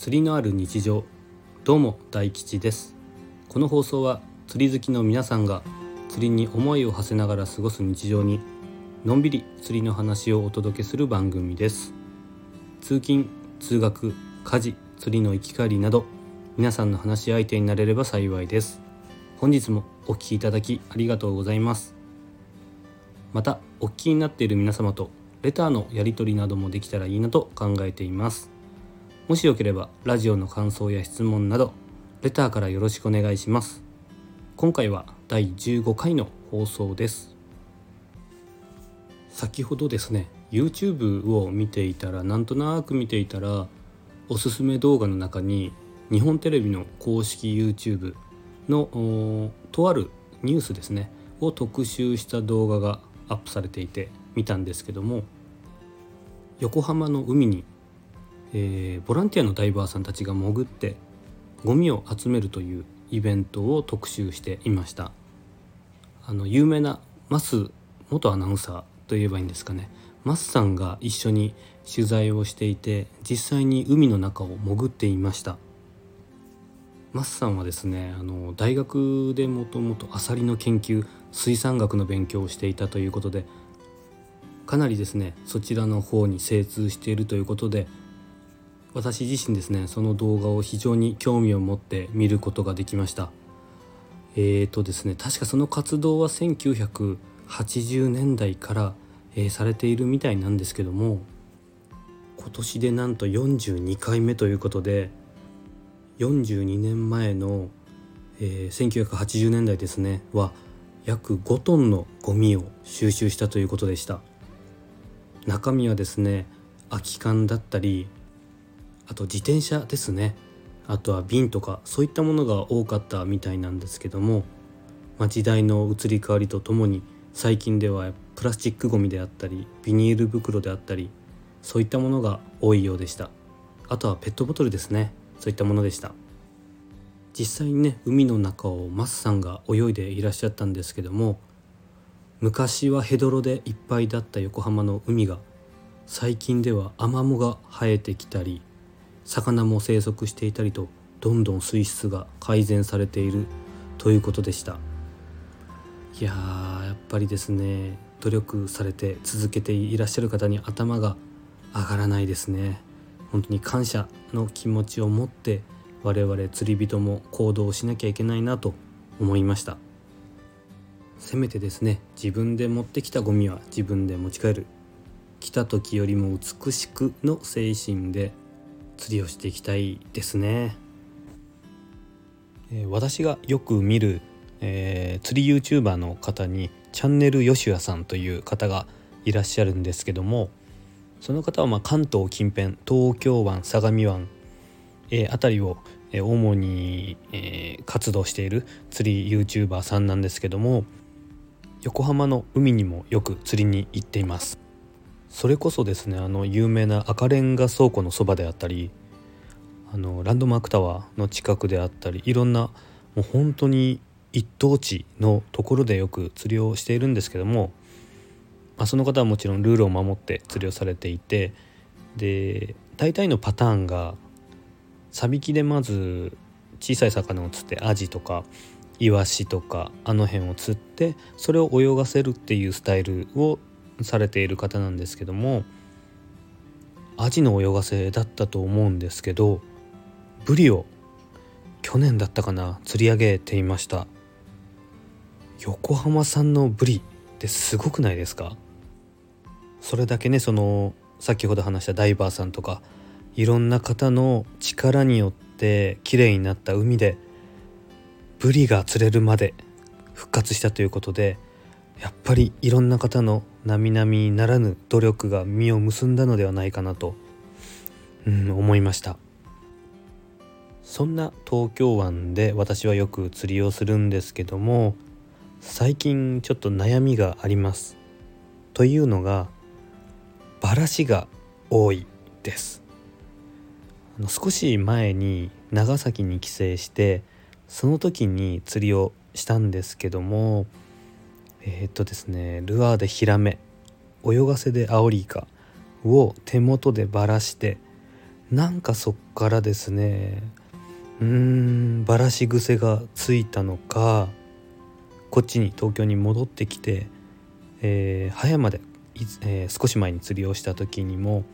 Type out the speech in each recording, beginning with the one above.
釣りのある日常。どうも大吉です。この放送は釣り好きの皆さんが釣りに思いを馳せながら過ごす日常にのんびり釣りの話をお届けする番組です。通勤通学家事釣りの行き帰りなど皆さんの話し相手になれれば幸いです。本日もお聴きいただきありがとうございます。またお聞きになっている皆様とレターのやり取りなどもできたらいいなと考えています。もしよければラジオの感想や質問などレターからよろしくお願いします。今回は第15回の放送です。先ほどですね YouTube を見ていたらなんとなく見ていたらおすすめ動画の中に日本テレビの公式 YouTube のとあるニュースですねを特集した動画がアップされていて見たんですけども横浜の海に、えー、ボランティアのダイバーさんたちが潜ってゴミを集めるというイベントを特集していました。あの有名なマス元アナウンサーといえばいいんですかね。マスさんが一緒に取材をしていて実際に海の中を潜っていました。マスさんはですねあの大学でもともとアサリの研究水産学の勉強をしていたということでかなりですねそちらの方に精通しているということで私自身ですねその動画を非常に興味を持って見ることができました。えーとですね確かその活動は1980年代から、えー、されているみたいなんですけども今年でなんと42回目ということで42年前の、えー、1980年代ですねは約5トンのゴミを収集したということでした。中身はですね空き缶だったりあと自転車ですね。あとは瓶とかそういったものが多かったみたいなんですけども、まあ、時代の移り変わりとともに最近ではプラスチックごみであったりビニール袋であったりそういったものが多いようでした。あとはペットボトルですね。そういったものでした。実際にね海の中をマスさんが泳いでいらっしゃったんですけども昔はヘドロでいっぱいだった横浜の海が最近ではアマモが生えてきたり魚も生息していたりとどんどん水質が改善されているということでした。いややっぱりですね努力されて続けていらっしゃる方に頭が上がらないですね。本当に感謝の気持ちを持って我々釣り人も行動しなきゃいけないなと思いました。せめてですね自分で持ってきたゴミは自分で持ち帰る。来た時よりも美しくの精神で釣りをしていきたいですね、えー、私がよく見る、えー、釣り YouTuber の方にチャンネルヨシュアさんという方がいらっしゃるんですけどもその方はま関東近辺東京湾相模湾、えー、辺りを主に、えー、活動している釣り YouTuber さんなんですけども横浜の海にもよく釣りに行っています。それこそですねあの有名な赤レンガ倉庫のそばであったりあのランドマークタワーの近くであったりいろんなもう本当に一等地のところでよく釣りをしているんですけども、まあ、その方はもちろんルールを守って釣りをされていてで大体のパターンがサビキでまず小さい魚を釣ってアジとかイワシとかあの辺を釣ってそれを泳がせるっていうスタイルをされている方なんですけどもアジの泳がせだったと思うんですけどブリを去年だったかな釣り上げていました。横浜産のブリってすごくないですか？それだけねその先ほど話したダイバーさんとかいろんな方の力によって綺麗になった海でブリが釣れるまで復活したということでやっぱりいろんな方の並々ならぬ努力が実を結んだのではないかなと、うん、思いました。そんな東京湾で私はよく釣りをするんですけども最近ちょっと悩みがあります。というのがバラシが多いです。少し前に長崎に帰省してその時に釣りをしたんですけどもえー、っとですねルアーでヒラメ泳がせでアオリイカを手元でばらしてなんかそっからですねうーんバラし癖がついたのかこっちに東京に戻ってきて、えー、葉山で、えー、少し前に釣りをした時にも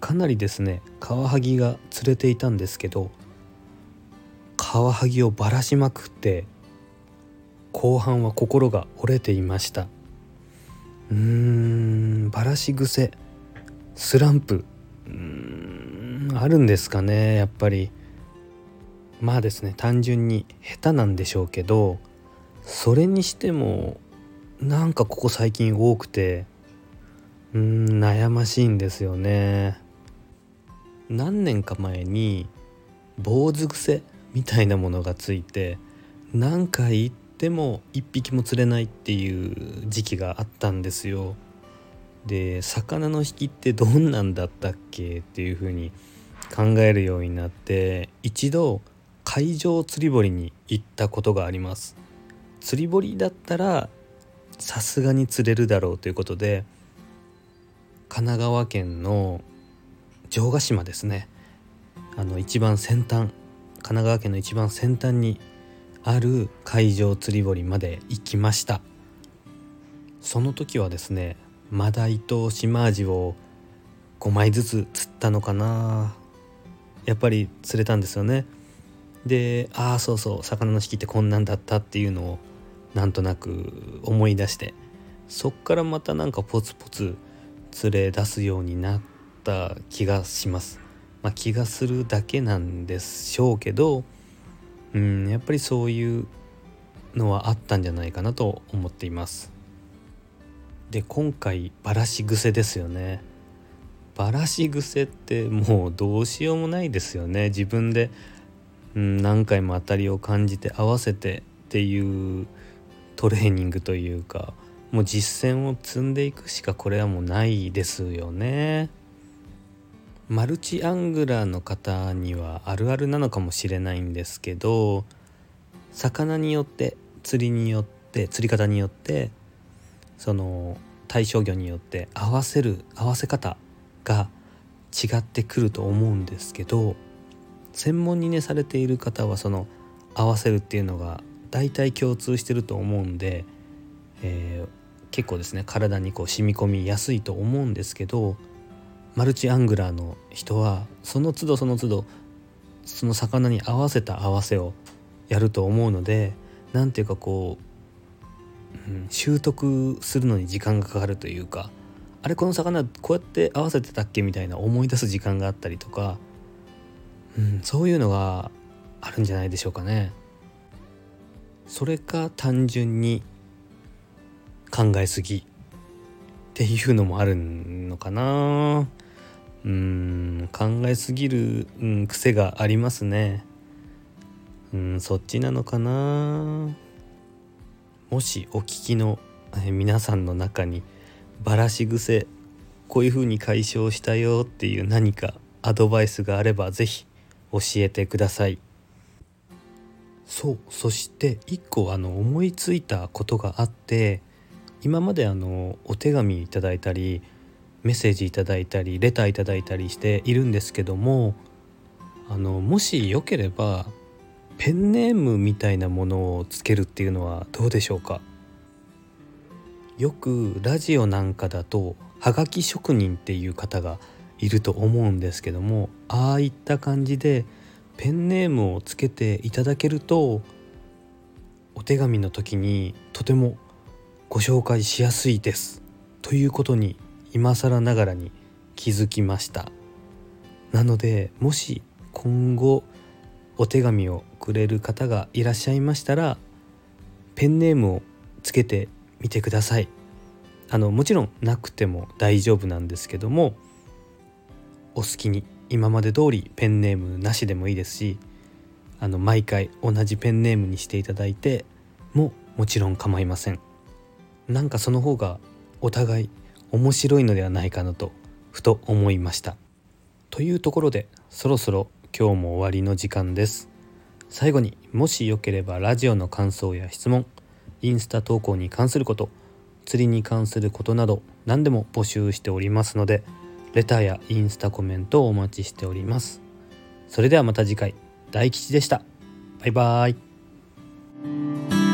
かなりですねカワハギが釣れていたんですけどカワハギをばらしまくって後半は心が折れていました。うーんばらし癖。スランプ。うーんあるんですかねやっぱり。まあですね単純に下手なんでしょうけどそれにしてもなんかここ最近多くてうーん悩ましいんですよね。何年か前に坊主癖みたいなものがついて何回行ってでも一匹も釣れないっていう時期があったんですよ。で魚の引きってどんなんだったっけっていう風に考えるようになって一度海上釣り堀に行ったことがあります。釣り堀だったらさすがに釣れるだろうということで神奈川県の城ヶ島ですね。あの一番先端神奈川県の一番先端にある海上釣り堀まで行きました。その時はですねマダイとシマアジを5枚ずつ釣ったのかな。やっぱり釣れたんですよね。でああそうそう魚の引きってこんなんだったっていうのをなんとなく思い出してそっからまたなんかポツポツ釣れ出すようになった気がします。まあ、気がするだけなんでしょうけどうんやっぱりそういうのはあったんじゃないかなと思っています。で今回バラし癖ですよね。バラし癖ってもうどうしようもないですよね自分で、うん、何回も当たりを感じて合わせてっていうトレーニングというかもう実践を積んでいくしかこれはもうないですよね。マルチアングラーの方にはあるあるなのかもしれないんですけど魚によって釣りによって釣り方によってその対象魚によって合わせる合わせ方が違ってくると思うんですけど専門にねされている方はその合わせるっていうのが大体共通してると思うんで、えー、結構ですね体にこう染み込みやすいと思うんですけどマルチアングラーの人はその都度その都度その魚に合わせた合わせをやると思うので何ていうかこう、うん、習得するのに時間がかかるというかあれこの魚こうやって合わせてたっけみたいな思い出す時間があったりとか、うん、そういうのがあるんじゃないでしょうかね。それか単純に考えすぎっていうのもあるのかなうん考えすぎる、うん、癖がありますねうんそっちなのかなもしお聞きの皆さんの中にバラし癖こういう風に解消したよっていう何かアドバイスがあれば是非教えてください。そうそして一個あの思いついたことがあって今まであのお手紙いただいたりメッセージいただいたりレターいただいたりしているんですけどもあのもしよければペンネームみたいなものをつけるっていうのはどうでしょうか？よくラジオなんかだとはがき職人っていう方がいると思うんですけどもああいった感じでペンネームをつけていただけるとお手紙の時にとてもご紹介しやすいです。ということに今更ながらに気づきました。なのでもし今後お手紙をくれる方がいらっしゃいましたらペンネームをつけてみてください。あのもちろんなくても大丈夫なんですけどもお好きに今まで通りペンネームなしでもいいですしあの毎回同じペンネームにしていただいてももちろん構いません。なんかその方がお互い面白いのではないかなとふと思いました。というところでそろそろ今日も終わりの時間です。最後にもしよければラジオの感想や質問インスタ投稿に関すること釣りに関することなど何でも募集しておりますのでレターやインスタコメントをお待ちしております。それではまた次回。大吉でした。バイバーイ。